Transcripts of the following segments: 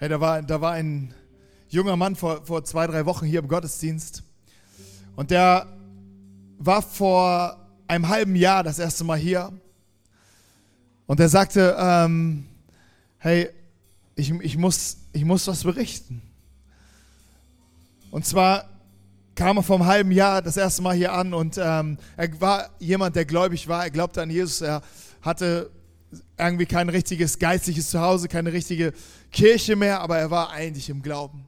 Hey, da war, da war ein junger Mann vor, vor zwei, drei Wochen hier im Gottesdienst. Und der war vor einem halben Jahr das erste Mal hier. Und er sagte, ähm, hey, ich, ich, muss, ich muss was berichten. Und zwar kam er vor einem halben Jahr das erste Mal hier an und ähm, er war jemand, der gläubig war. Er glaubte an Jesus. Er hatte irgendwie kein richtiges geistliches Zuhause, keine richtige Kirche mehr, aber er war eigentlich im Glauben.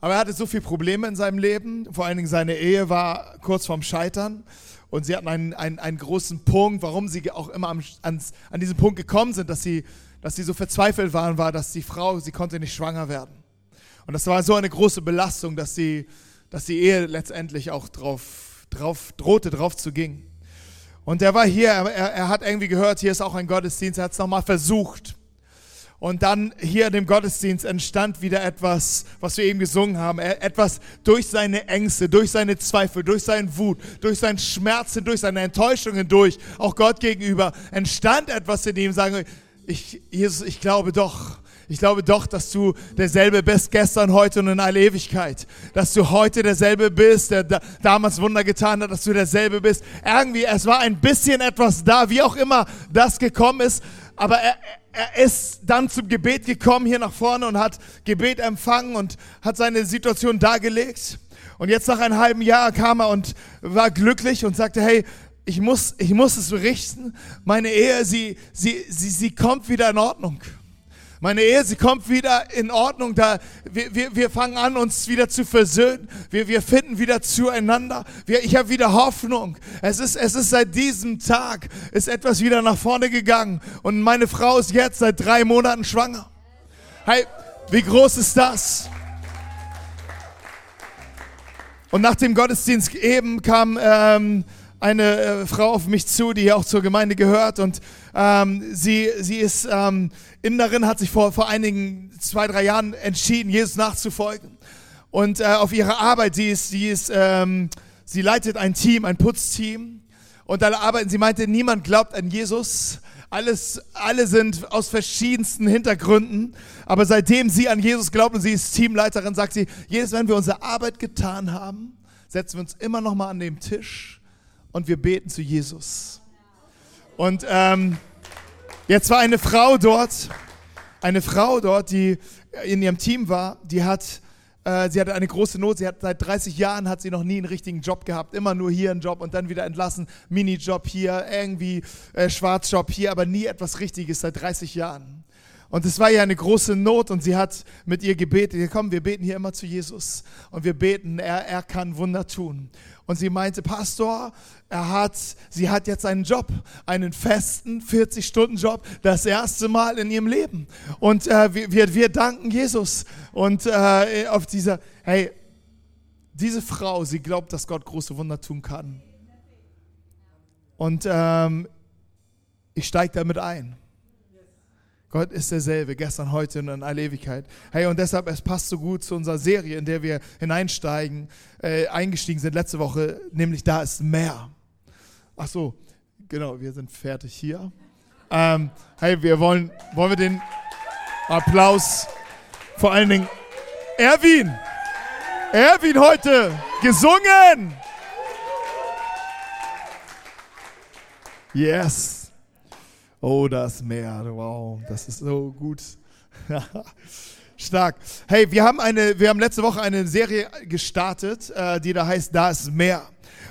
Aber er hatte so viele Probleme in seinem Leben. Vor allen Dingen seine Ehe war kurz vorm Scheitern. Und sie hatten einen, einen, einen großen Punkt, warum sie auch immer am, ans, an diesen Punkt gekommen sind, dass sie, dass sie so verzweifelt waren, war, dass die Frau, sie konnte nicht schwanger werden. Und das war so eine große Belastung, dass, sie, dass die Ehe letztendlich auch drauf, drauf drohte, drauf zu gehen. Und er war hier, er, er hat irgendwie gehört, hier ist auch ein Gottesdienst, er hat es nochmal versucht. Und dann hier in dem Gottesdienst entstand wieder etwas, was wir eben gesungen haben. Etwas durch seine Ängste, durch seine Zweifel, durch seinen Wut, durch seinen Schmerzen, durch seine Enttäuschungen durch, auch Gott gegenüber, entstand etwas in ihm, sagen, ich, Jesus, ich glaube doch, ich glaube doch, dass du derselbe bist gestern, heute und in alle Ewigkeit. Dass du heute derselbe bist, der da, damals Wunder getan hat, dass du derselbe bist. Irgendwie, es war ein bisschen etwas da, wie auch immer das gekommen ist. Aber er, er ist dann zum Gebet gekommen hier nach vorne und hat Gebet empfangen und hat seine Situation dargelegt. Und jetzt nach einem halben Jahr kam er und war glücklich und sagte, hey, ich muss, ich muss es berichten. Meine Ehe, sie, sie, sie, sie kommt wieder in Ordnung. Meine Ehe, sie kommt wieder in Ordnung. Da, wir, wir, wir fangen an, uns wieder zu versöhnen. Wir, wir finden wieder zueinander. Wir, ich habe wieder Hoffnung. Es ist, es ist seit diesem Tag ist etwas wieder nach vorne gegangen. Und meine Frau ist jetzt seit drei Monaten schwanger. Hey, wie groß ist das? Und nach dem Gottesdienst eben kam ähm, eine äh, Frau auf mich zu, die auch zur Gemeinde gehört und ähm, sie, sie ist ähm, Inderin, hat sich vor, vor einigen zwei, drei Jahren entschieden, Jesus nachzufolgen. Und äh, auf ihrer Arbeit, sie ist, sie ist, ähm, sie leitet ein Team, ein Putzteam. Und da arbeiten, sie meinte, niemand glaubt an Jesus. Alles, alle sind aus verschiedensten Hintergründen. Aber seitdem sie an Jesus glaubt und sie ist Teamleiterin, sagt sie, jedes, wenn wir unsere Arbeit getan haben, setzen wir uns immer noch mal an den Tisch und wir beten zu Jesus. Und ähm, jetzt war eine Frau dort, eine Frau dort, die in ihrem Team war, die hat, äh, sie hatte eine große Not, sie hat seit 30 Jahren hat sie noch nie einen richtigen Job gehabt, immer nur hier einen Job und dann wieder entlassen, Minijob hier, irgendwie äh, Schwarzjob hier, aber nie etwas Richtiges seit 30 Jahren. Und es war ja eine große Not und sie hat mit ihr gebetet, komm, wir beten hier immer zu Jesus und wir beten, er, er kann Wunder tun. Und sie meinte, Pastor, er hat, sie hat jetzt einen Job, einen festen 40-Stunden-Job, das erste Mal in ihrem Leben. Und äh, wir, wir danken Jesus. Und äh, auf dieser, hey, diese Frau, sie glaubt, dass Gott große Wunder tun kann. Und ähm, ich steige damit ein. Gott ist derselbe, gestern, heute und in aller Ewigkeit. Hey, und deshalb, es passt so gut zu unserer Serie, in der wir hineinsteigen, äh, eingestiegen sind letzte Woche, nämlich da ist mehr. Ach so, genau, wir sind fertig hier. Ähm, hey, wir wollen, wollen wir den Applaus, vor allen Dingen Erwin, Erwin heute gesungen. Yes. Oh, das Meer, wow, das ist so gut. Stark. Hey, wir haben, eine, wir haben letzte Woche eine Serie gestartet, äh, die da heißt Da ist Meer.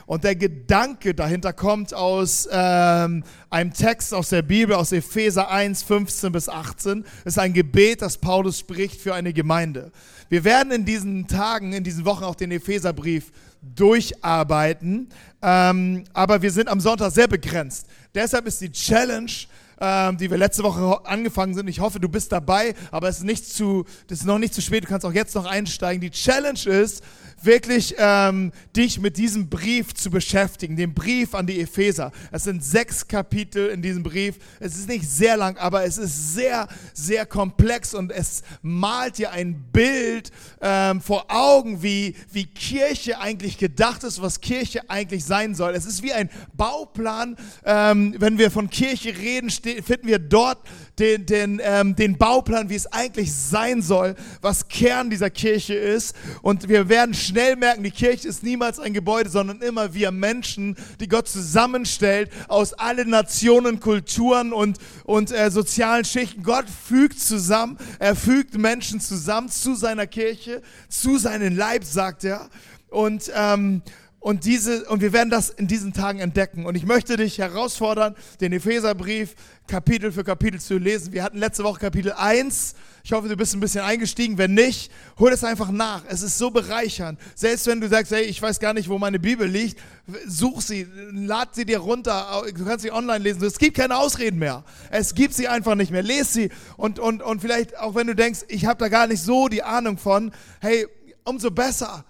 Und der Gedanke dahinter kommt aus ähm, einem Text aus der Bibel, aus Epheser 1, 15 bis 18. Es ist ein Gebet, das Paulus spricht für eine Gemeinde. Wir werden in diesen Tagen, in diesen Wochen auch den Epheserbrief durcharbeiten, ähm, aber wir sind am Sonntag sehr begrenzt. Deshalb ist die Challenge, ähm, die wir letzte Woche angefangen sind. Ich hoffe, du bist dabei, aber es ist, nicht zu, das ist noch nicht zu spät. Du kannst auch jetzt noch einsteigen. Die Challenge ist, wirklich ähm, dich mit diesem Brief zu beschäftigen, dem Brief an die Epheser. Es sind sechs Kapitel in diesem Brief. Es ist nicht sehr lang, aber es ist sehr, sehr komplex und es malt dir ein Bild ähm, vor Augen, wie, wie Kirche eigentlich gedacht ist, was Kirche eigentlich sein soll. Es ist wie ein Bauplan. Ähm, wenn wir von Kirche reden, finden wir dort den, den, ähm, den Bauplan, wie es eigentlich sein soll, was Kern dieser Kirche ist. Und wir werden schnell merken, die Kirche ist niemals ein Gebäude, sondern immer wir Menschen, die Gott zusammenstellt aus allen Nationen, Kulturen und, und äh, sozialen Schichten. Gott fügt zusammen, er fügt Menschen zusammen zu seiner Kirche, zu seinem Leib, sagt er. Und ähm, und, diese, und wir werden das in diesen Tagen entdecken. Und ich möchte dich herausfordern, den Epheserbrief Kapitel für Kapitel zu lesen. Wir hatten letzte Woche Kapitel 1. Ich hoffe, du bist ein bisschen eingestiegen. Wenn nicht, hol es einfach nach. Es ist so bereichernd. Selbst wenn du sagst, hey, ich weiß gar nicht, wo meine Bibel liegt, such sie, lad sie dir runter. Du kannst sie online lesen. Es gibt keine Ausreden mehr. Es gibt sie einfach nicht mehr. Lies sie. Und, und, und vielleicht, auch wenn du denkst, ich habe da gar nicht so die Ahnung von, hey, umso besser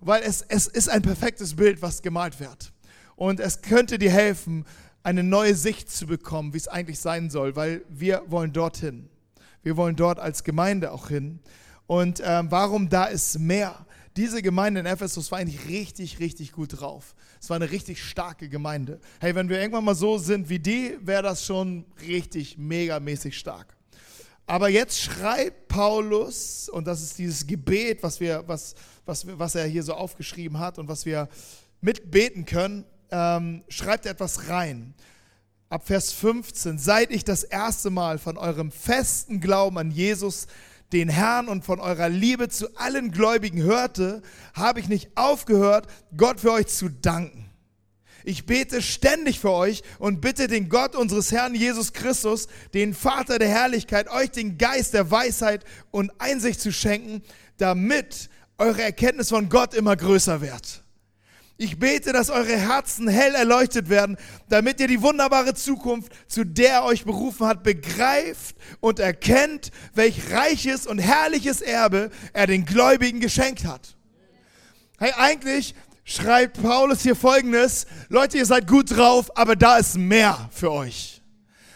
weil es, es ist ein perfektes Bild, was gemalt wird. Und es könnte dir helfen, eine neue Sicht zu bekommen, wie es eigentlich sein soll, weil wir wollen dorthin. Wir wollen dort als Gemeinde auch hin. Und ähm, warum da ist mehr? Diese Gemeinde in Ephesus war eigentlich richtig, richtig gut drauf. Es war eine richtig starke Gemeinde. Hey, wenn wir irgendwann mal so sind wie die, wäre das schon richtig megamäßig stark. Aber jetzt schreibt Paulus, und das ist dieses Gebet, was, wir, was, was, was er hier so aufgeschrieben hat und was wir mitbeten können, ähm, schreibt etwas rein. Ab Vers 15, seit ich das erste Mal von eurem festen Glauben an Jesus, den Herrn und von eurer Liebe zu allen Gläubigen hörte, habe ich nicht aufgehört, Gott für euch zu danken. Ich bete ständig für euch und bitte den Gott unseres Herrn Jesus Christus, den Vater der Herrlichkeit, euch den Geist der Weisheit und Einsicht zu schenken, damit eure Erkenntnis von Gott immer größer wird. Ich bete, dass eure Herzen hell erleuchtet werden, damit ihr die wunderbare Zukunft, zu der er euch berufen hat, begreift und erkennt, welch reiches und herrliches Erbe er den Gläubigen geschenkt hat. Hey, eigentlich schreibt Paulus hier folgendes, Leute, ihr seid gut drauf, aber da ist mehr für euch.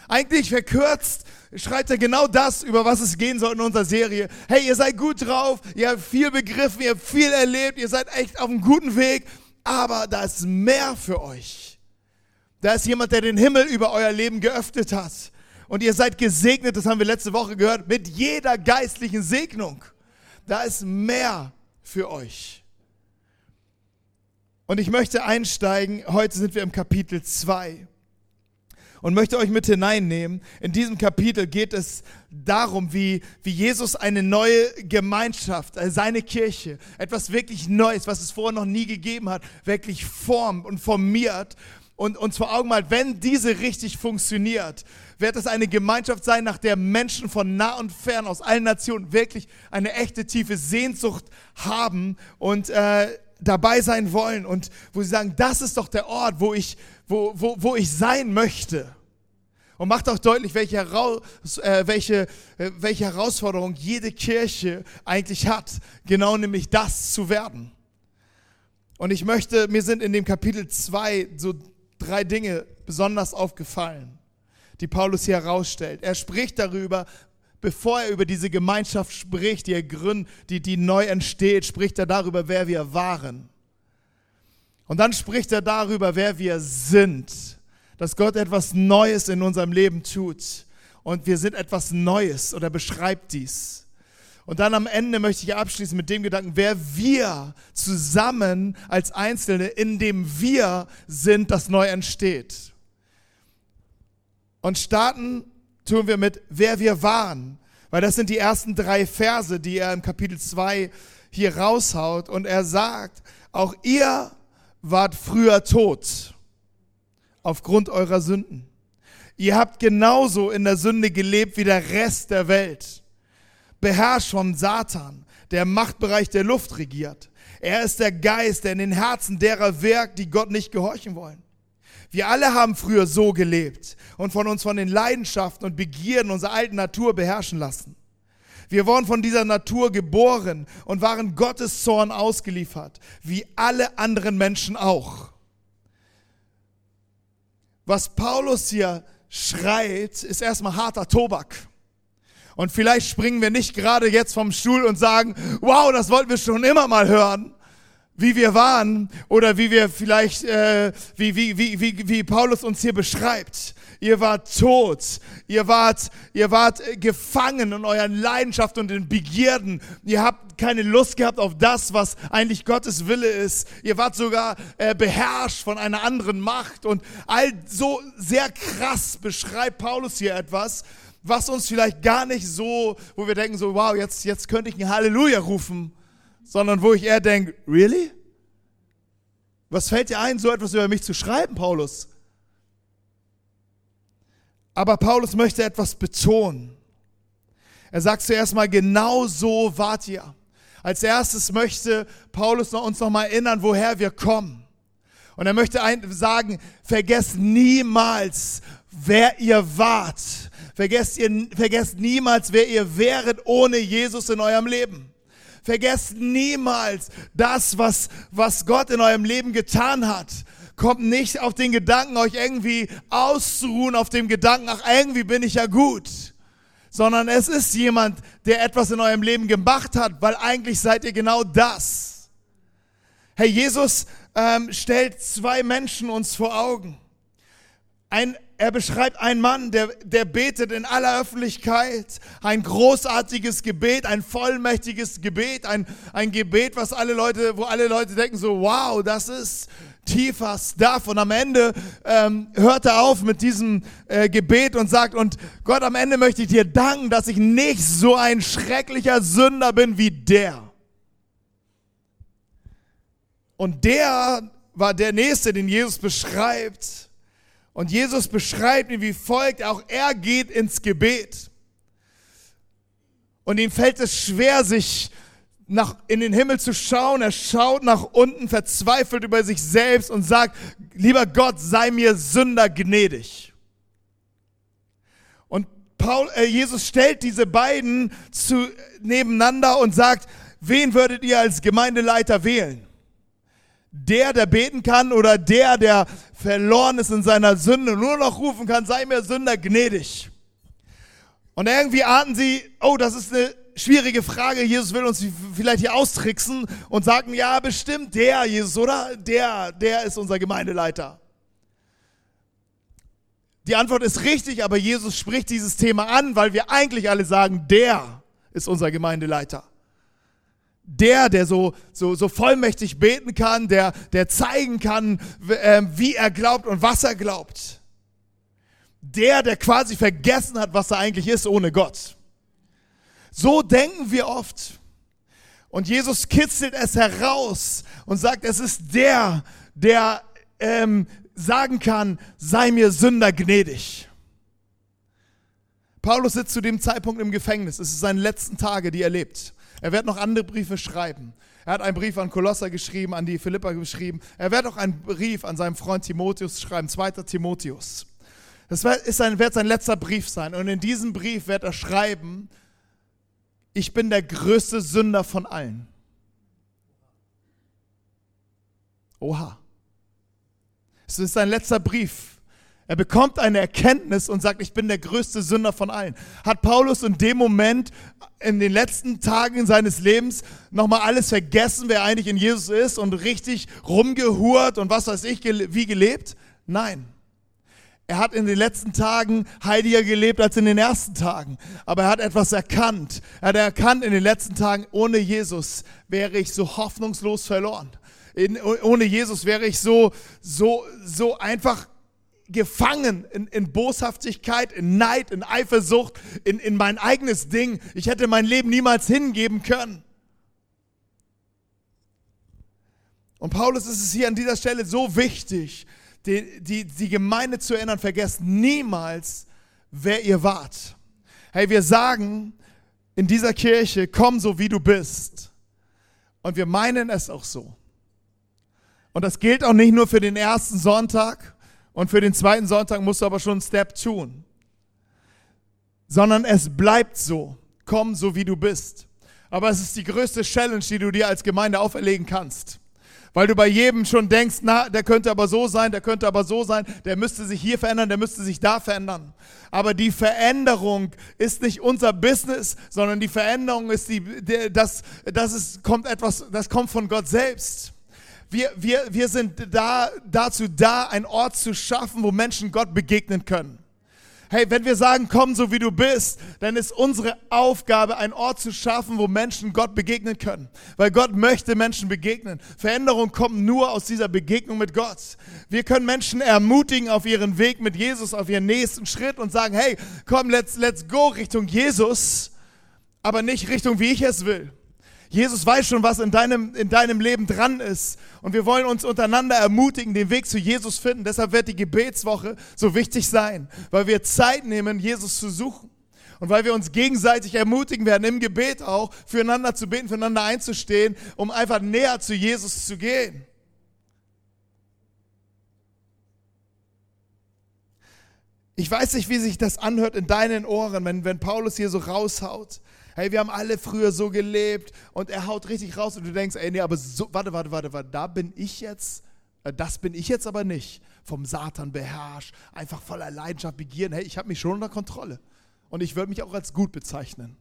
Eigentlich verkürzt schreibt er genau das, über was es gehen soll in unserer Serie. Hey, ihr seid gut drauf, ihr habt viel begriffen, ihr habt viel erlebt, ihr seid echt auf einem guten Weg, aber da ist mehr für euch. Da ist jemand, der den Himmel über euer Leben geöffnet hat. Und ihr seid gesegnet, das haben wir letzte Woche gehört, mit jeder geistlichen Segnung. Da ist mehr für euch. Und ich möchte einsteigen, heute sind wir im Kapitel 2 und möchte euch mit hineinnehmen. In diesem Kapitel geht es darum, wie, wie Jesus eine neue Gemeinschaft, also seine Kirche, etwas wirklich Neues, was es vorher noch nie gegeben hat, wirklich formt und formiert. Und uns vor Augen malt, wenn diese richtig funktioniert, wird es eine Gemeinschaft sein, nach der Menschen von nah und fern aus allen Nationen wirklich eine echte tiefe Sehnsucht haben. Und äh, dabei sein wollen und wo sie sagen, das ist doch der Ort, wo ich, wo, wo, wo ich sein möchte. Und macht auch deutlich, welche, äh, welche, äh, welche Herausforderung jede Kirche eigentlich hat, genau nämlich das zu werden. Und ich möchte, mir sind in dem Kapitel 2 so drei Dinge besonders aufgefallen, die Paulus hier herausstellt. Er spricht darüber, bevor er über diese Gemeinschaft spricht, die er gründet, die, die neu entsteht, spricht er darüber, wer wir waren. Und dann spricht er darüber, wer wir sind dass Gott etwas Neues in unserem Leben tut. Und wir sind etwas Neues oder beschreibt dies. Und dann am Ende möchte ich abschließen mit dem Gedanken, wer wir zusammen als Einzelne, in dem wir sind, das neu entsteht. Und starten tun wir mit, wer wir waren. Weil das sind die ersten drei Verse, die er im Kapitel 2 hier raushaut. Und er sagt, auch ihr wart früher tot aufgrund eurer Sünden. Ihr habt genauso in der Sünde gelebt wie der Rest der Welt. Beherrscht von Satan, der im Machtbereich der Luft regiert. Er ist der Geist, der in den Herzen derer wirkt, die Gott nicht gehorchen wollen. Wir alle haben früher so gelebt und von uns von den Leidenschaften und Begierden unserer alten Natur beherrschen lassen. Wir wurden von dieser Natur geboren und waren Gottes Zorn ausgeliefert, wie alle anderen Menschen auch. Was Paulus hier schreit, ist erstmal harter Tobak. Und vielleicht springen wir nicht gerade jetzt vom Stuhl und sagen, wow, das wollten wir schon immer mal hören, wie wir waren oder wie wir vielleicht, äh, wie, wie, wie, wie, wie Paulus uns hier beschreibt. Ihr wart tot. Ihr wart, ihr wart gefangen in euren Leidenschaften und in Begierden. Ihr habt keine Lust gehabt auf das, was eigentlich Gottes Wille ist. Ihr wart sogar äh, beherrscht von einer anderen Macht. Und all so sehr krass beschreibt Paulus hier etwas, was uns vielleicht gar nicht so, wo wir denken so, wow, jetzt, jetzt könnte ich ein Halleluja rufen, sondern wo ich eher denke, really? Was fällt dir ein, so etwas über mich zu schreiben, Paulus? Aber Paulus möchte etwas betonen. Er sagt zuerst mal, genau so wart ihr. Als erstes möchte Paulus uns noch mal erinnern, woher wir kommen. Und er möchte sagen, vergesst niemals, wer ihr wart. Vergesst, ihr, vergesst niemals, wer ihr wäret ohne Jesus in eurem Leben. Vergesst niemals das, was, was Gott in eurem Leben getan hat. Kommt nicht auf den Gedanken, euch irgendwie auszuruhen, auf dem Gedanken, ach, irgendwie bin ich ja gut. Sondern es ist jemand, der etwas in eurem Leben gemacht hat, weil eigentlich seid ihr genau das. Herr Jesus ähm, stellt zwei Menschen uns vor Augen. Ein, er beschreibt einen Mann, der, der betet in aller Öffentlichkeit ein großartiges Gebet, ein vollmächtiges Gebet, ein, ein Gebet, was alle Leute, wo alle Leute denken so, wow, das ist tiefer Stuff. Und am Ende ähm, hört er auf mit diesem äh, Gebet und sagt, und Gott, am Ende möchte ich dir danken, dass ich nicht so ein schrecklicher Sünder bin wie der. Und der war der Nächste, den Jesus beschreibt und Jesus beschreibt ihn wie folgt, auch er geht ins Gebet. Und ihm fällt es schwer, sich nach, in den Himmel zu schauen. Er schaut nach unten, verzweifelt über sich selbst und sagt, lieber Gott, sei mir Sünder gnädig. Und Paul, äh, Jesus stellt diese beiden zu, nebeneinander und sagt, wen würdet ihr als Gemeindeleiter wählen? Der, der beten kann oder der, der verloren ist in seiner Sünde, nur noch rufen kann, sei mir Sünder gnädig. Und irgendwie ahnten sie, oh, das ist eine schwierige Frage, Jesus will uns vielleicht hier austricksen und sagen, ja, bestimmt der, Jesus, oder? Der, der ist unser Gemeindeleiter. Die Antwort ist richtig, aber Jesus spricht dieses Thema an, weil wir eigentlich alle sagen, der ist unser Gemeindeleiter der, der so, so, so vollmächtig beten kann, der, der zeigen kann, äh, wie er glaubt und was er glaubt. Der, der quasi vergessen hat, was er eigentlich ist ohne Gott. So denken wir oft. Und Jesus kitzelt es heraus und sagt, es ist der, der ähm, sagen kann, sei mir Sünder gnädig. Paulus sitzt zu dem Zeitpunkt im Gefängnis. Es ist seine letzten Tage, die er lebt. Er wird noch andere Briefe schreiben. Er hat einen Brief an Kolosser geschrieben, an die Philippa geschrieben. Er wird auch einen Brief an seinen Freund Timotheus schreiben, 2. Timotheus. Das ist sein, wird sein letzter Brief sein. Und in diesem Brief wird er schreiben, ich bin der größte Sünder von allen. Oha. Es ist sein letzter Brief. Er bekommt eine Erkenntnis und sagt, ich bin der größte Sünder von allen. Hat Paulus in dem Moment, in den letzten Tagen seines Lebens, nochmal alles vergessen, wer eigentlich in Jesus ist und richtig rumgehurt und was weiß ich, wie gelebt? Nein. Er hat in den letzten Tagen heiliger gelebt als in den ersten Tagen. Aber er hat etwas erkannt. Er hat erkannt in den letzten Tagen, ohne Jesus wäre ich so hoffnungslos verloren. In, ohne Jesus wäre ich so, so, so einfach gefangen in, in, Boshaftigkeit, in Neid, in Eifersucht, in, in mein eigenes Ding. Ich hätte mein Leben niemals hingeben können. Und Paulus ist es hier an dieser Stelle so wichtig, die, die, die Gemeinde zu erinnern, vergesst niemals, wer ihr wart. Hey, wir sagen in dieser Kirche, komm so wie du bist. Und wir meinen es auch so. Und das gilt auch nicht nur für den ersten Sonntag, und für den zweiten Sonntag musst du aber schon einen Step tun. Sondern es bleibt so. Komm so wie du bist. Aber es ist die größte Challenge, die du dir als Gemeinde auferlegen kannst. Weil du bei jedem schon denkst, na, der könnte aber so sein, der könnte aber so sein, der müsste sich hier verändern, der müsste sich da verändern. Aber die Veränderung ist nicht unser Business, sondern die Veränderung ist die, das, das ist, kommt etwas, das kommt von Gott selbst. Wir, wir, wir sind da, dazu da, einen Ort zu schaffen, wo Menschen Gott begegnen können. Hey, wenn wir sagen, komm so wie du bist, dann ist unsere Aufgabe, einen Ort zu schaffen, wo Menschen Gott begegnen können. Weil Gott möchte Menschen begegnen. Veränderung kommt nur aus dieser Begegnung mit Gott. Wir können Menschen ermutigen auf ihren Weg mit Jesus, auf ihren nächsten Schritt und sagen, hey, komm, let's, let's go Richtung Jesus, aber nicht Richtung, wie ich es will. Jesus weiß schon, was in deinem, in deinem Leben dran ist. Und wir wollen uns untereinander ermutigen, den Weg zu Jesus finden. Deshalb wird die Gebetswoche so wichtig sein, weil wir Zeit nehmen, Jesus zu suchen. Und weil wir uns gegenseitig ermutigen werden, im Gebet auch füreinander zu beten, füreinander einzustehen, um einfach näher zu Jesus zu gehen. Ich weiß nicht, wie sich das anhört in deinen Ohren, wenn, wenn Paulus hier so raushaut hey, wir haben alle früher so gelebt und er haut richtig raus und du denkst, ey, nee, aber so, warte, warte, warte, warte, da bin ich jetzt, äh, das bin ich jetzt aber nicht. Vom Satan beherrscht, einfach voller Leidenschaft, Begieren. Hey, ich habe mich schon unter Kontrolle. Und ich würde mich auch als gut bezeichnen.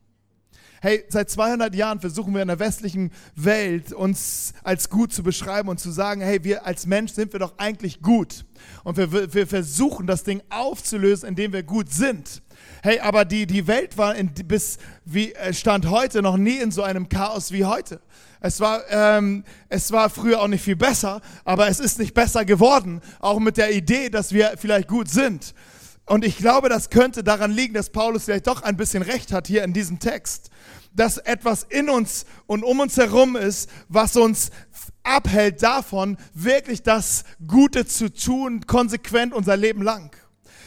Hey, seit 200 Jahren versuchen wir in der westlichen Welt uns als gut zu beschreiben und zu sagen, hey, wir als Mensch sind wir doch eigentlich gut. Und wir, wir versuchen das Ding aufzulösen, indem wir gut sind. Hey, aber die, die Welt war in, bis wie äh, stand heute noch nie in so einem Chaos wie heute. Es war, ähm, es war früher auch nicht viel besser, aber es ist nicht besser geworden, auch mit der Idee, dass wir vielleicht gut sind. Und ich glaube, das könnte daran liegen, dass Paulus vielleicht doch ein bisschen recht hat hier in diesem Text, dass etwas in uns und um uns herum ist, was uns abhält davon, wirklich das Gute zu tun, konsequent unser Leben lang.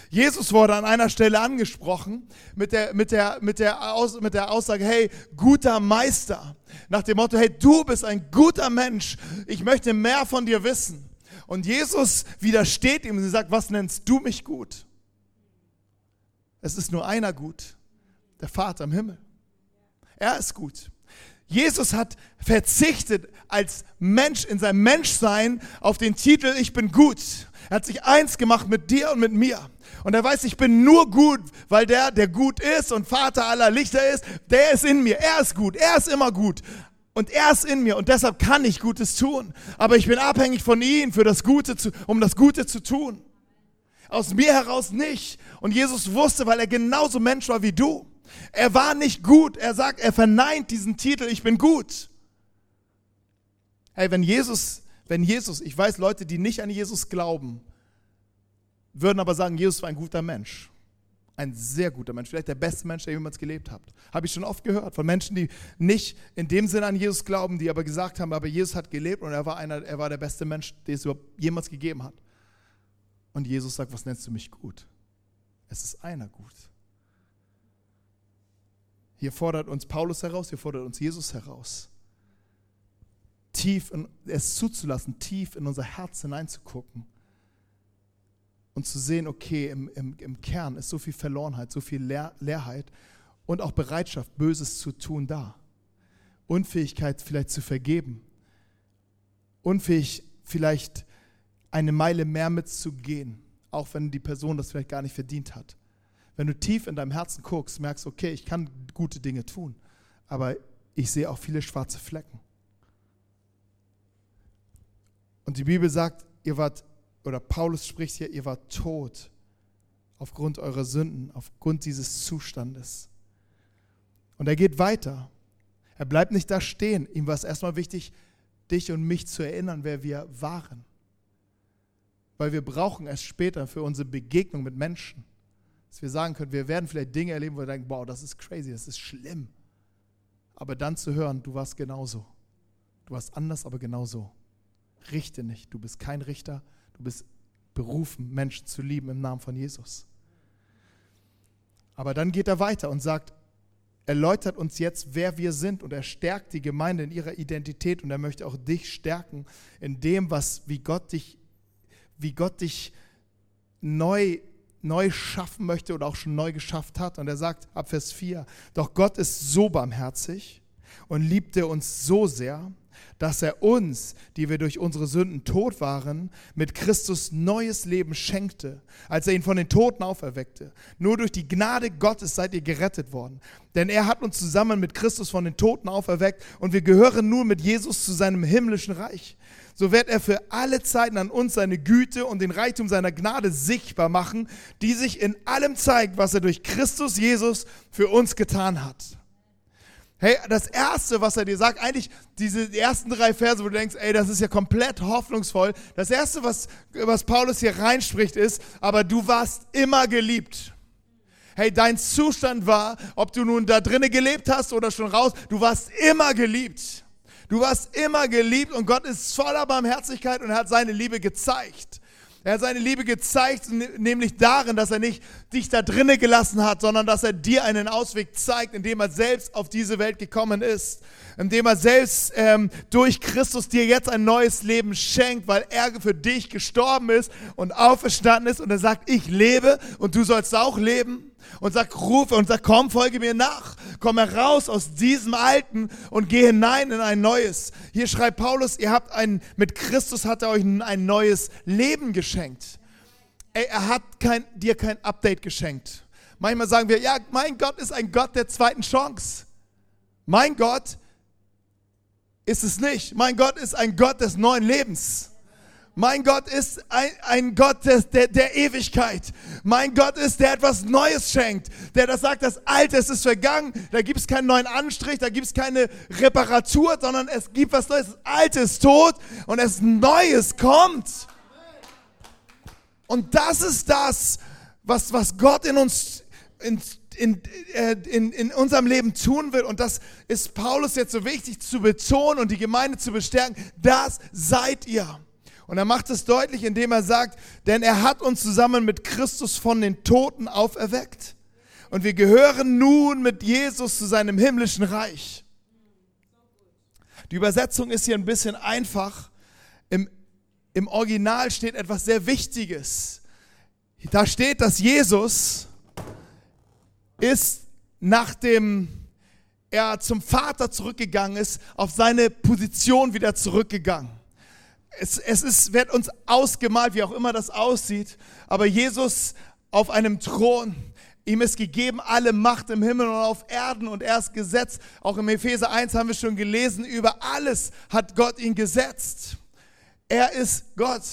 Jesus wurde an einer Stelle angesprochen mit der, mit der, mit der, Aus, mit der Aussage, hey, guter Meister. Nach dem Motto, hey, du bist ein guter Mensch. Ich möchte mehr von dir wissen. Und Jesus widersteht ihm und sagt, was nennst du mich gut? Es ist nur einer gut, der Vater im Himmel. Er ist gut. Jesus hat verzichtet als Mensch in seinem Menschsein auf den Titel Ich bin gut. Er hat sich eins gemacht mit dir und mit mir. Und er weiß, ich bin nur gut, weil der, der gut ist und Vater aller Lichter ist, der ist in mir. Er ist gut. Er ist immer gut. Und er ist in mir und deshalb kann ich Gutes tun. Aber ich bin abhängig von ihm, für das Gute zu, um das Gute zu tun. Aus mir heraus nicht. Und Jesus wusste, weil er genauso Mensch war wie du. Er war nicht gut. Er sagt, er verneint diesen Titel, ich bin gut. Hey, wenn Jesus wenn Jesus, ich weiß Leute, die nicht an Jesus glauben, würden aber sagen, Jesus war ein guter Mensch. Ein sehr guter Mensch, vielleicht der beste Mensch, der jemals gelebt hat. Habe ich schon oft gehört von Menschen, die nicht in dem Sinne an Jesus glauben, die aber gesagt haben, aber Jesus hat gelebt und er war, einer, er war der beste Mensch, den es überhaupt jemals gegeben hat. Und Jesus sagt, was nennst du mich gut? Es ist einer gut. Hier fordert uns Paulus heraus, hier fordert uns Jesus heraus tief in, es zuzulassen, tief in unser Herz hineinzugucken und zu sehen, okay, im, im, im Kern ist so viel Verlorenheit, so viel Leer, Leerheit und auch Bereitschaft, Böses zu tun da. Unfähigkeit vielleicht zu vergeben. Unfähig vielleicht eine Meile mehr mitzugehen, auch wenn die Person das vielleicht gar nicht verdient hat. Wenn du tief in deinem Herzen guckst, merkst, okay, ich kann gute Dinge tun, aber ich sehe auch viele schwarze Flecken. Und die Bibel sagt, ihr wart, oder Paulus spricht hier, ihr wart tot aufgrund eurer Sünden, aufgrund dieses Zustandes. Und er geht weiter. Er bleibt nicht da stehen. Ihm war es erstmal wichtig, dich und mich zu erinnern, wer wir waren. Weil wir brauchen es später für unsere Begegnung mit Menschen. Dass wir sagen können, wir werden vielleicht Dinge erleben, wo wir denken, wow, das ist crazy, das ist schlimm. Aber dann zu hören, du warst genauso. Du warst anders, aber genauso. Richte nicht. Du bist kein Richter. Du bist berufen, Menschen zu lieben im Namen von Jesus. Aber dann geht er weiter und sagt, erläutert uns jetzt, wer wir sind und er stärkt die Gemeinde in ihrer Identität und er möchte auch dich stärken in dem, was, wie Gott dich, wie Gott dich neu, neu schaffen möchte oder auch schon neu geschafft hat. Und er sagt ab Vers 4, doch Gott ist so barmherzig und liebte uns so sehr, dass er uns, die wir durch unsere Sünden tot waren, mit Christus neues Leben schenkte, als er ihn von den Toten auferweckte. Nur durch die Gnade Gottes seid ihr gerettet worden. Denn er hat uns zusammen mit Christus von den Toten auferweckt und wir gehören nun mit Jesus zu seinem himmlischen Reich. So wird er für alle Zeiten an uns seine Güte und den Reichtum seiner Gnade sichtbar machen, die sich in allem zeigt, was er durch Christus Jesus für uns getan hat. Hey, das Erste, was er dir sagt, eigentlich diese ersten drei Verse, wo du denkst, ey, das ist ja komplett hoffnungsvoll. Das Erste, was, was Paulus hier reinspricht, ist, aber du warst immer geliebt. Hey, dein Zustand war, ob du nun da drinnen gelebt hast oder schon raus, du warst immer geliebt. Du warst immer geliebt und Gott ist voller Barmherzigkeit und hat seine Liebe gezeigt. Er hat seine Liebe gezeigt, nämlich darin, dass er nicht dich da drinnen gelassen hat, sondern dass er dir einen Ausweg zeigt, indem er selbst auf diese Welt gekommen ist, indem er selbst ähm, durch Christus dir jetzt ein neues Leben schenkt, weil er für dich gestorben ist und auferstanden ist. Und er sagt, ich lebe und du sollst auch leben und sagt, rufe und sagt, komm, folge mir nach. Komm heraus aus diesem Alten und geh hinein in ein neues. Hier schreibt Paulus, ihr habt ein, mit Christus hat er euch ein neues Leben geschenkt. Er hat kein, dir kein Update geschenkt. Manchmal sagen wir, ja, mein Gott ist ein Gott der zweiten Chance. Mein Gott ist es nicht. Mein Gott ist ein Gott des neuen Lebens. Mein Gott ist ein, ein Gott des, der, der Ewigkeit. Mein Gott ist, der etwas Neues schenkt. Der das sagt, das Alte ist vergangen. Da gibt es keinen neuen Anstrich, da gibt es keine Reparatur, sondern es gibt was Neues. Das Alte ist tot und es Neues kommt. Und das ist das, was, was Gott in uns, in, in, äh, in, in unserem Leben tun will. Und das ist Paulus jetzt so wichtig zu betonen und die Gemeinde zu bestärken. Das seid ihr. Und er macht es deutlich, indem er sagt, denn er hat uns zusammen mit Christus von den Toten auferweckt. Und wir gehören nun mit Jesus zu seinem himmlischen Reich. Die Übersetzung ist hier ein bisschen einfach. Im, Im Original steht etwas sehr Wichtiges. Da steht, dass Jesus ist, nachdem er zum Vater zurückgegangen ist, auf seine Position wieder zurückgegangen es, es ist, wird uns ausgemalt, wie auch immer das aussieht, aber Jesus auf einem Thron, ihm ist gegeben alle Macht im Himmel und auf Erden und er ist gesetzt. Auch im Epheser 1 haben wir schon gelesen, über alles hat Gott ihn gesetzt. Er ist Gott.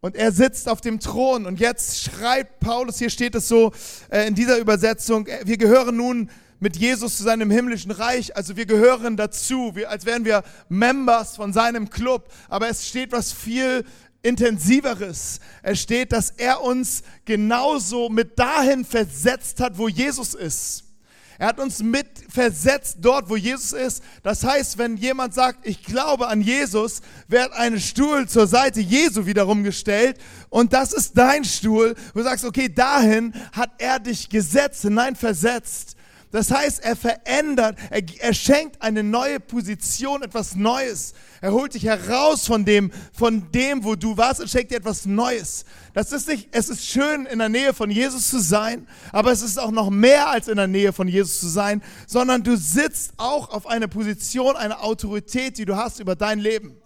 Und er sitzt auf dem Thron. Und jetzt schreibt Paulus, hier steht es so äh, in dieser Übersetzung, äh, wir gehören nun mit Jesus zu seinem himmlischen Reich. Also wir gehören dazu, wir, als wären wir Members von seinem Club. Aber es steht was viel intensiveres. Es steht, dass er uns genauso mit dahin versetzt hat, wo Jesus ist. Er hat uns mit versetzt dort, wo Jesus ist. Das heißt, wenn jemand sagt, ich glaube an Jesus, wird ein Stuhl zur Seite Jesu wiederum gestellt und das ist dein Stuhl. Du sagst, okay, dahin hat er dich gesetzt, hinein versetzt. Das heißt, er verändert, er, er, schenkt eine neue Position, etwas Neues. Er holt dich heraus von dem, von dem, wo du warst und schenkt dir etwas Neues. Das ist nicht, es ist schön, in der Nähe von Jesus zu sein, aber es ist auch noch mehr als in der Nähe von Jesus zu sein, sondern du sitzt auch auf einer Position, einer Autorität, die du hast über dein Leben.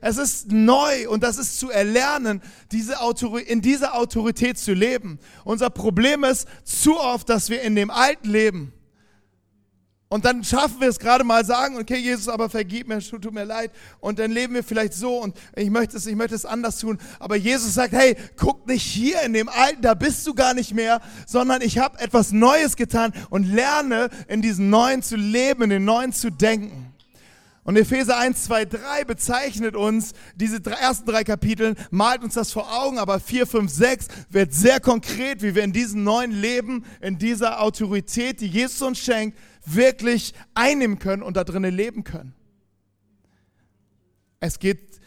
Es ist neu und das ist zu erlernen, diese in dieser Autorität zu leben. Unser Problem ist zu oft, dass wir in dem Alten leben. Und dann schaffen wir es gerade mal sagen, okay, Jesus, aber vergib mir, tut mir leid. Und dann leben wir vielleicht so und ich möchte es, ich möchte es anders tun. Aber Jesus sagt, hey, guck nicht hier in dem Alten, da bist du gar nicht mehr, sondern ich habe etwas Neues getan und lerne in diesem Neuen zu leben, in den Neuen zu denken. Und Epheser 1, 2, 3 bezeichnet uns, diese ersten drei Kapitel, malt uns das vor Augen, aber 4, 5, 6 wird sehr konkret, wie wir in diesem neuen Leben, in dieser Autorität, die Jesus uns schenkt, wirklich einnehmen können und da drinnen leben können. Es geht,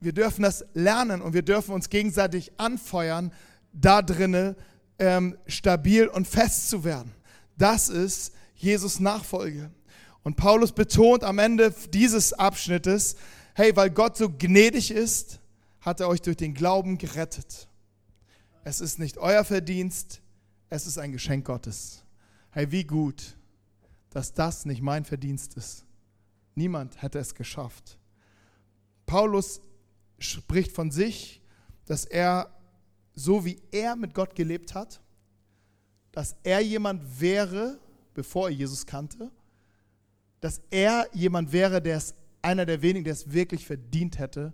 wir dürfen das lernen und wir dürfen uns gegenseitig anfeuern, da drinnen ähm, stabil und fest zu werden. Das ist Jesus Nachfolge. Und Paulus betont am Ende dieses Abschnittes, hey, weil Gott so gnädig ist, hat er euch durch den Glauben gerettet. Es ist nicht euer Verdienst, es ist ein Geschenk Gottes. Hey, wie gut, dass das nicht mein Verdienst ist. Niemand hätte es geschafft. Paulus spricht von sich, dass er, so wie er mit Gott gelebt hat, dass er jemand wäre, bevor er Jesus kannte, dass er jemand wäre, der es einer der wenigen, der es wirklich verdient hätte,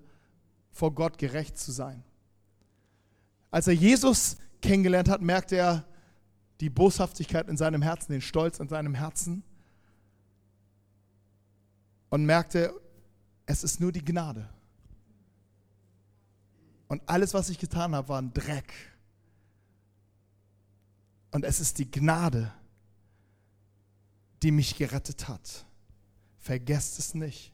vor Gott gerecht zu sein. Als er Jesus kennengelernt hat, merkte er die Boshaftigkeit in seinem Herzen, den Stolz in seinem Herzen und merkte, es ist nur die Gnade. Und alles, was ich getan habe, war ein Dreck. Und es ist die Gnade, die mich gerettet hat. Vergesst es nicht.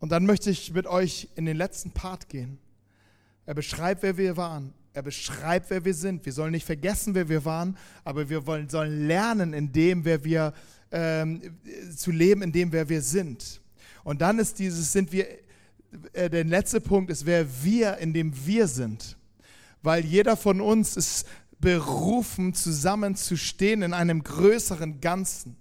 Und dann möchte ich mit euch in den letzten Part gehen. Er beschreibt, wer wir waren. Er beschreibt, wer wir sind. Wir sollen nicht vergessen, wer wir waren, aber wir wollen, sollen lernen, in dem, wer wir ähm, zu leben, in dem, wer wir sind. Und dann ist dieses, sind wir, äh, der letzte Punkt ist, wer wir, in dem wir sind. Weil jeder von uns ist berufen, zusammenzustehen in einem größeren Ganzen.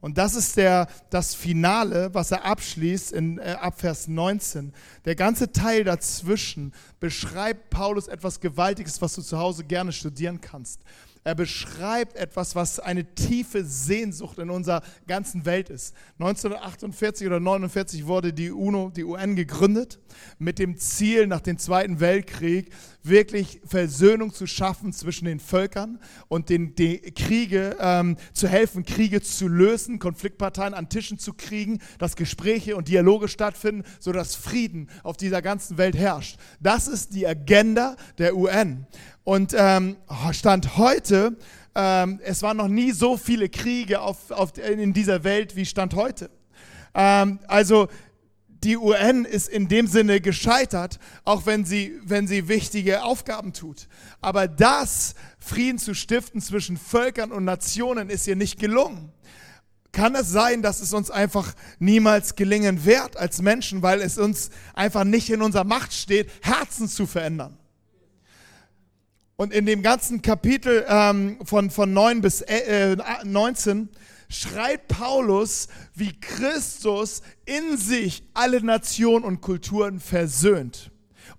Und das ist der, das Finale, was er abschließt in äh, Abvers 19. Der ganze Teil dazwischen beschreibt Paulus etwas Gewaltiges, was du zu Hause gerne studieren kannst. Er beschreibt etwas, was eine tiefe Sehnsucht in unserer ganzen Welt ist. 1948 oder 1949 wurde die UNO, die UN gegründet, mit dem Ziel, nach dem Zweiten Weltkrieg wirklich Versöhnung zu schaffen zwischen den Völkern und den, die Kriege ähm, zu helfen, Kriege zu lösen, Konfliktparteien an Tischen zu kriegen, dass Gespräche und Dialoge stattfinden, sodass Frieden auf dieser ganzen Welt herrscht. Das ist die Agenda der UN. Und ähm, Stand heute, ähm, es waren noch nie so viele Kriege auf, auf, in dieser Welt wie Stand heute. Ähm, also die UN ist in dem Sinne gescheitert, auch wenn sie, wenn sie wichtige Aufgaben tut. Aber das, Frieden zu stiften zwischen Völkern und Nationen, ist ihr nicht gelungen. Kann es sein, dass es uns einfach niemals gelingen wird als Menschen, weil es uns einfach nicht in unserer Macht steht, Herzen zu verändern? Und in dem ganzen Kapitel ähm, von, von 9 bis äh, 19 schreibt Paulus, wie Christus in sich alle Nationen und Kulturen versöhnt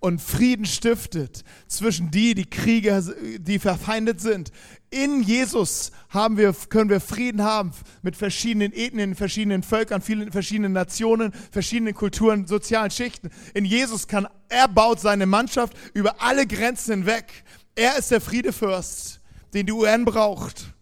und Frieden stiftet zwischen die, die Krieger, die verfeindet sind. In Jesus haben wir, können wir Frieden haben mit verschiedenen Ethnien, verschiedenen Völkern, vielen verschiedenen Nationen, verschiedenen Kulturen, sozialen Schichten. In Jesus kann er baut seine Mannschaft über alle Grenzen hinweg. Er ist der Friedefürst, den die UN braucht.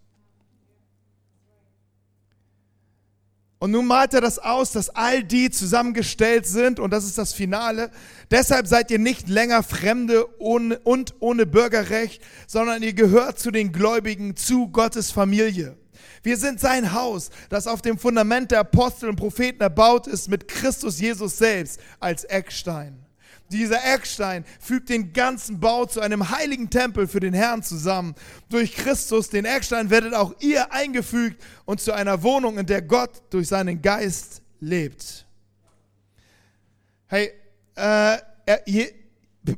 Und nun malt er das aus, dass all die zusammengestellt sind, und das ist das Finale. Deshalb seid ihr nicht länger Fremde und ohne Bürgerrecht, sondern ihr gehört zu den Gläubigen, zu Gottes Familie. Wir sind sein Haus, das auf dem Fundament der Apostel und Propheten erbaut ist, mit Christus Jesus selbst als Eckstein. Dieser Eckstein fügt den ganzen Bau zu einem heiligen Tempel für den Herrn zusammen. Durch Christus, den Eckstein, werdet auch ihr eingefügt und zu einer Wohnung, in der Gott durch seinen Geist lebt. Hey, äh, er, je,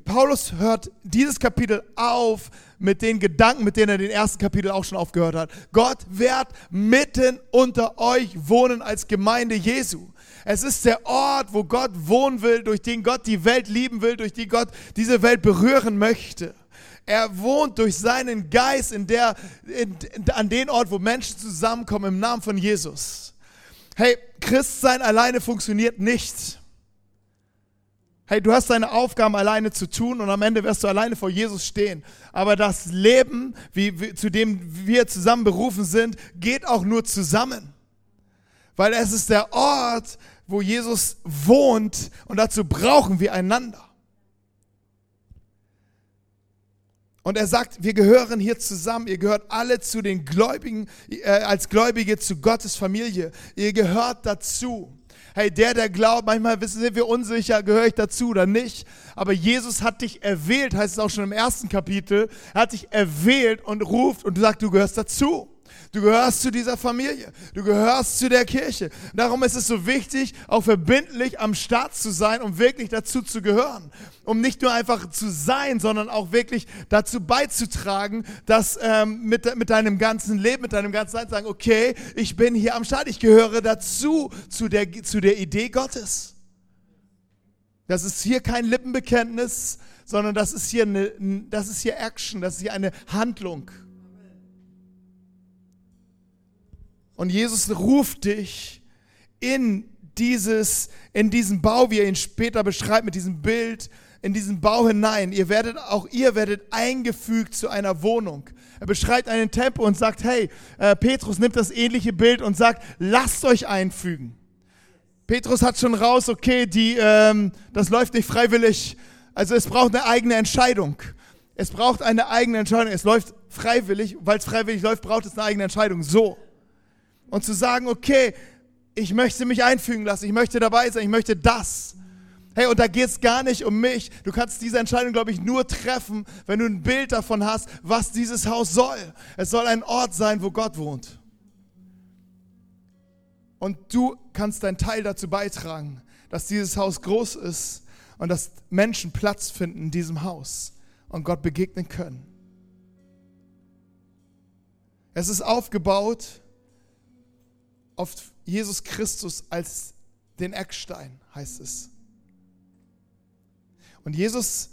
Paulus hört dieses Kapitel auf mit den Gedanken, mit denen er den ersten Kapitel auch schon aufgehört hat. Gott wird mitten unter euch wohnen als Gemeinde Jesu. Es ist der Ort, wo Gott wohnen will, durch den Gott die Welt lieben will, durch den Gott diese Welt berühren möchte. Er wohnt durch seinen Geist in der, in, an den Ort, wo Menschen zusammenkommen im Namen von Jesus. Hey, Christsein alleine funktioniert nicht. Hey, du hast deine Aufgaben alleine zu tun und am Ende wirst du alleine vor Jesus stehen. Aber das Leben, wie, zu dem wir zusammen berufen sind, geht auch nur zusammen. Weil es ist der Ort, wo Jesus wohnt und dazu brauchen wir einander. Und er sagt, wir gehören hier zusammen, ihr gehört alle zu den Gläubigen, äh, als Gläubige zu Gottes Familie. Ihr gehört dazu. Hey, der, der glaubt, manchmal sind wir unsicher, gehöre ich dazu oder nicht. Aber Jesus hat dich erwählt, heißt es auch schon im ersten Kapitel. Er hat dich erwählt und ruft und sagt, du gehörst dazu. Du gehörst zu dieser Familie. Du gehörst zu der Kirche. Darum ist es so wichtig, auch verbindlich am Start zu sein, um wirklich dazu zu gehören. Um nicht nur einfach zu sein, sondern auch wirklich dazu beizutragen, dass ähm, mit, mit deinem ganzen Leben, mit deinem ganzen Sein sagen, okay, ich bin hier am Start, ich gehöre dazu, zu der, zu der Idee Gottes. Das ist hier kein Lippenbekenntnis, sondern das ist hier, eine, das ist hier Action, das ist hier eine Handlung. Und Jesus ruft dich in dieses, in diesen Bau, wie er ihn später beschreibt, mit diesem Bild, in diesen Bau hinein. Ihr werdet, auch ihr werdet eingefügt zu einer Wohnung. Er beschreibt einen Tempel und sagt, hey, äh, Petrus nimmt das ähnliche Bild und sagt, lasst euch einfügen. Petrus hat schon raus, okay, die, ähm, das läuft nicht freiwillig. Also es braucht eine eigene Entscheidung. Es braucht eine eigene Entscheidung. Es läuft freiwillig, weil es freiwillig läuft, braucht es eine eigene Entscheidung. So und zu sagen, okay, ich möchte mich einfügen lassen, ich möchte dabei sein, ich möchte das. Hey, und da geht es gar nicht um mich. Du kannst diese Entscheidung, glaube ich, nur treffen, wenn du ein Bild davon hast, was dieses Haus soll. Es soll ein Ort sein, wo Gott wohnt. Und du kannst deinen Teil dazu beitragen, dass dieses Haus groß ist und dass Menschen Platz finden in diesem Haus und Gott begegnen können. Es ist aufgebaut auf Jesus Christus als den Eckstein, heißt es. Und Jesus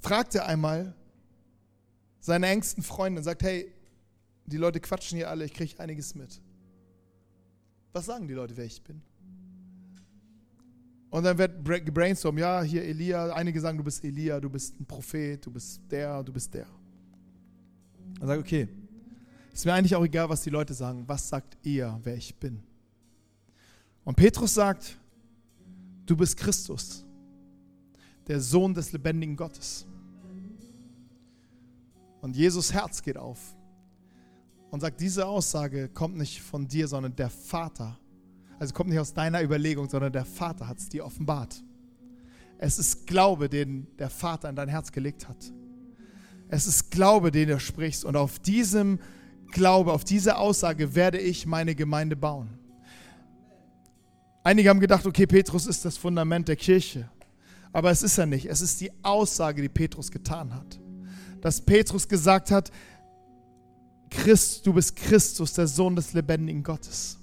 fragte einmal seine engsten Freunde und sagt, hey, die Leute quatschen hier alle, ich kriege einiges mit. Was sagen die Leute, wer ich bin? Und dann wird gebrainstormt, ja, hier Elia, einige sagen, du bist Elia, du bist ein Prophet, du bist der, du bist der. Und sagt, okay, ist mir eigentlich auch egal, was die Leute sagen. Was sagt ihr, wer ich bin? Und Petrus sagt, du bist Christus, der Sohn des lebendigen Gottes. Und Jesus Herz geht auf und sagt, diese Aussage kommt nicht von dir, sondern der Vater. Also kommt nicht aus deiner Überlegung, sondern der Vater hat es dir offenbart. Es ist Glaube, den der Vater in dein Herz gelegt hat. Es ist Glaube, den du sprichst. Und auf diesem glaube, auf diese Aussage werde ich meine Gemeinde bauen. Einige haben gedacht, okay, Petrus ist das Fundament der Kirche. Aber es ist er nicht. Es ist die Aussage, die Petrus getan hat. Dass Petrus gesagt hat, Christ, du bist Christus, der Sohn des lebendigen Gottes.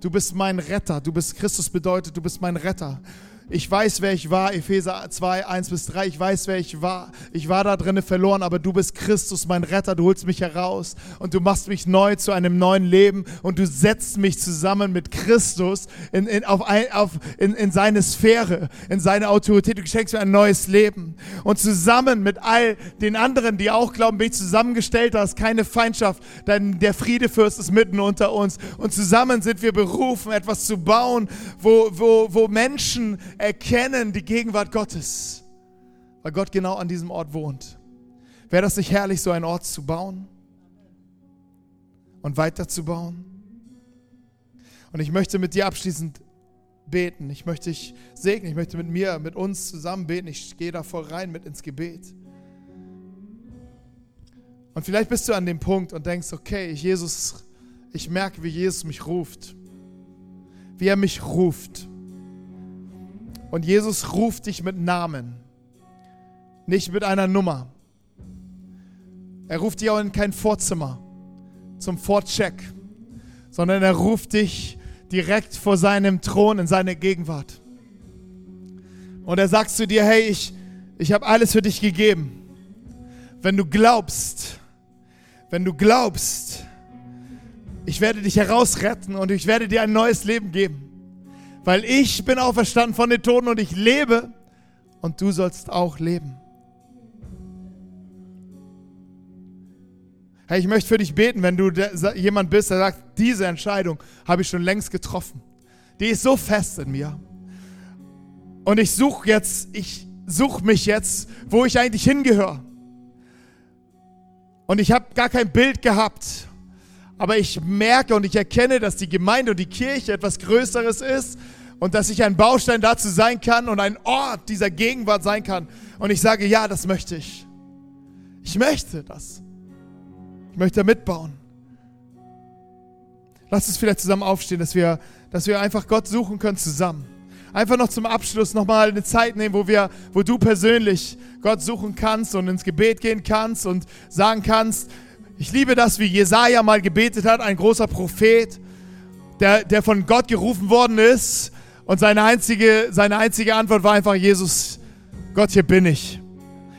Du bist mein Retter. Du bist Christus bedeutet, du bist mein Retter. Ich weiß, wer ich war, Epheser 2, 1 bis 3. Ich weiß, wer ich war. Ich war da drinnen verloren, aber du bist Christus, mein Retter. Du holst mich heraus und du machst mich neu zu einem neuen Leben und du setzt mich zusammen mit Christus in, in, auf ein, auf, in, in seine Sphäre, in seine Autorität. Du schenkst mir ein neues Leben. Und zusammen mit all den anderen, die auch glauben, bin ich zusammengestellt, da ist keine Feindschaft, denn der Friedefürst ist mitten unter uns. Und zusammen sind wir berufen, etwas zu bauen, wo, wo, wo Menschen erkennen die Gegenwart Gottes, weil Gott genau an diesem Ort wohnt. Wäre das nicht herrlich, so einen Ort zu bauen und weiterzubauen? Und ich möchte mit dir abschließend beten. Ich möchte dich segnen. Ich möchte mit mir, mit uns zusammen beten. Ich gehe da voll rein mit ins Gebet. Und vielleicht bist du an dem Punkt und denkst, okay, Jesus, ich merke, wie Jesus mich ruft. Wie er mich ruft. Und Jesus ruft dich mit Namen, nicht mit einer Nummer. Er ruft dich auch in kein Vorzimmer zum Vorcheck, sondern er ruft dich direkt vor seinem Thron in seine Gegenwart. Und er sagt zu dir, hey, ich, ich habe alles für dich gegeben. Wenn du glaubst, wenn du glaubst, ich werde dich herausretten und ich werde dir ein neues Leben geben weil ich bin auferstanden von den Toten und ich lebe und du sollst auch leben. Hey, ich möchte für dich beten, wenn du jemand bist, der sagt, diese Entscheidung habe ich schon längst getroffen. Die ist so fest in mir. Und ich suche jetzt, ich suche mich jetzt, wo ich eigentlich hingehöre. Und ich habe gar kein Bild gehabt aber ich merke und ich erkenne, dass die Gemeinde und die Kirche etwas Größeres ist und dass ich ein Baustein dazu sein kann und ein Ort dieser Gegenwart sein kann. Und ich sage, ja, das möchte ich. Ich möchte das. Ich möchte mitbauen. Lass uns vielleicht zusammen aufstehen, dass wir, dass wir einfach Gott suchen können zusammen. Einfach noch zum Abschluss nochmal eine Zeit nehmen, wo, wir, wo du persönlich Gott suchen kannst und ins Gebet gehen kannst und sagen kannst, ich liebe das, wie Jesaja mal gebetet hat, ein großer Prophet, der, der von Gott gerufen worden ist. Und seine einzige, seine einzige Antwort war einfach, Jesus, Gott, hier bin ich.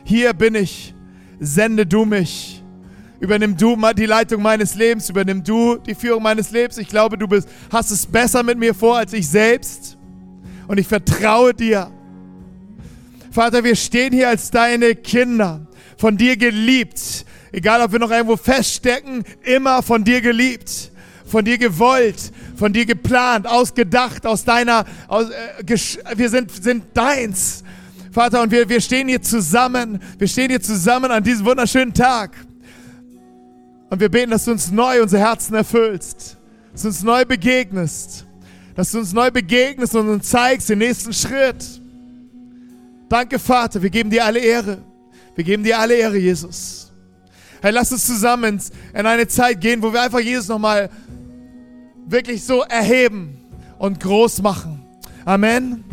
Hier bin ich. Sende du mich. Übernimm du die Leitung meines Lebens. Übernimm du die Führung meines Lebens. Ich glaube, du bist, hast es besser mit mir vor als ich selbst. Und ich vertraue dir. Vater, wir stehen hier als deine Kinder, von dir geliebt. Egal, ob wir noch irgendwo feststecken, immer von dir geliebt, von dir gewollt, von dir geplant, ausgedacht, aus deiner, aus, äh, wir sind, sind deins. Vater, und wir, wir stehen hier zusammen, wir stehen hier zusammen an diesem wunderschönen Tag. Und wir beten, dass du uns neu unser Herzen erfüllst, dass du uns neu begegnest, dass du uns neu begegnest und uns zeigst den nächsten Schritt. Danke, Vater, wir geben dir alle Ehre. Wir geben dir alle Ehre, Jesus. Hey, lass uns zusammen in eine Zeit gehen, wo wir einfach Jesus nochmal wirklich so erheben und groß machen. Amen.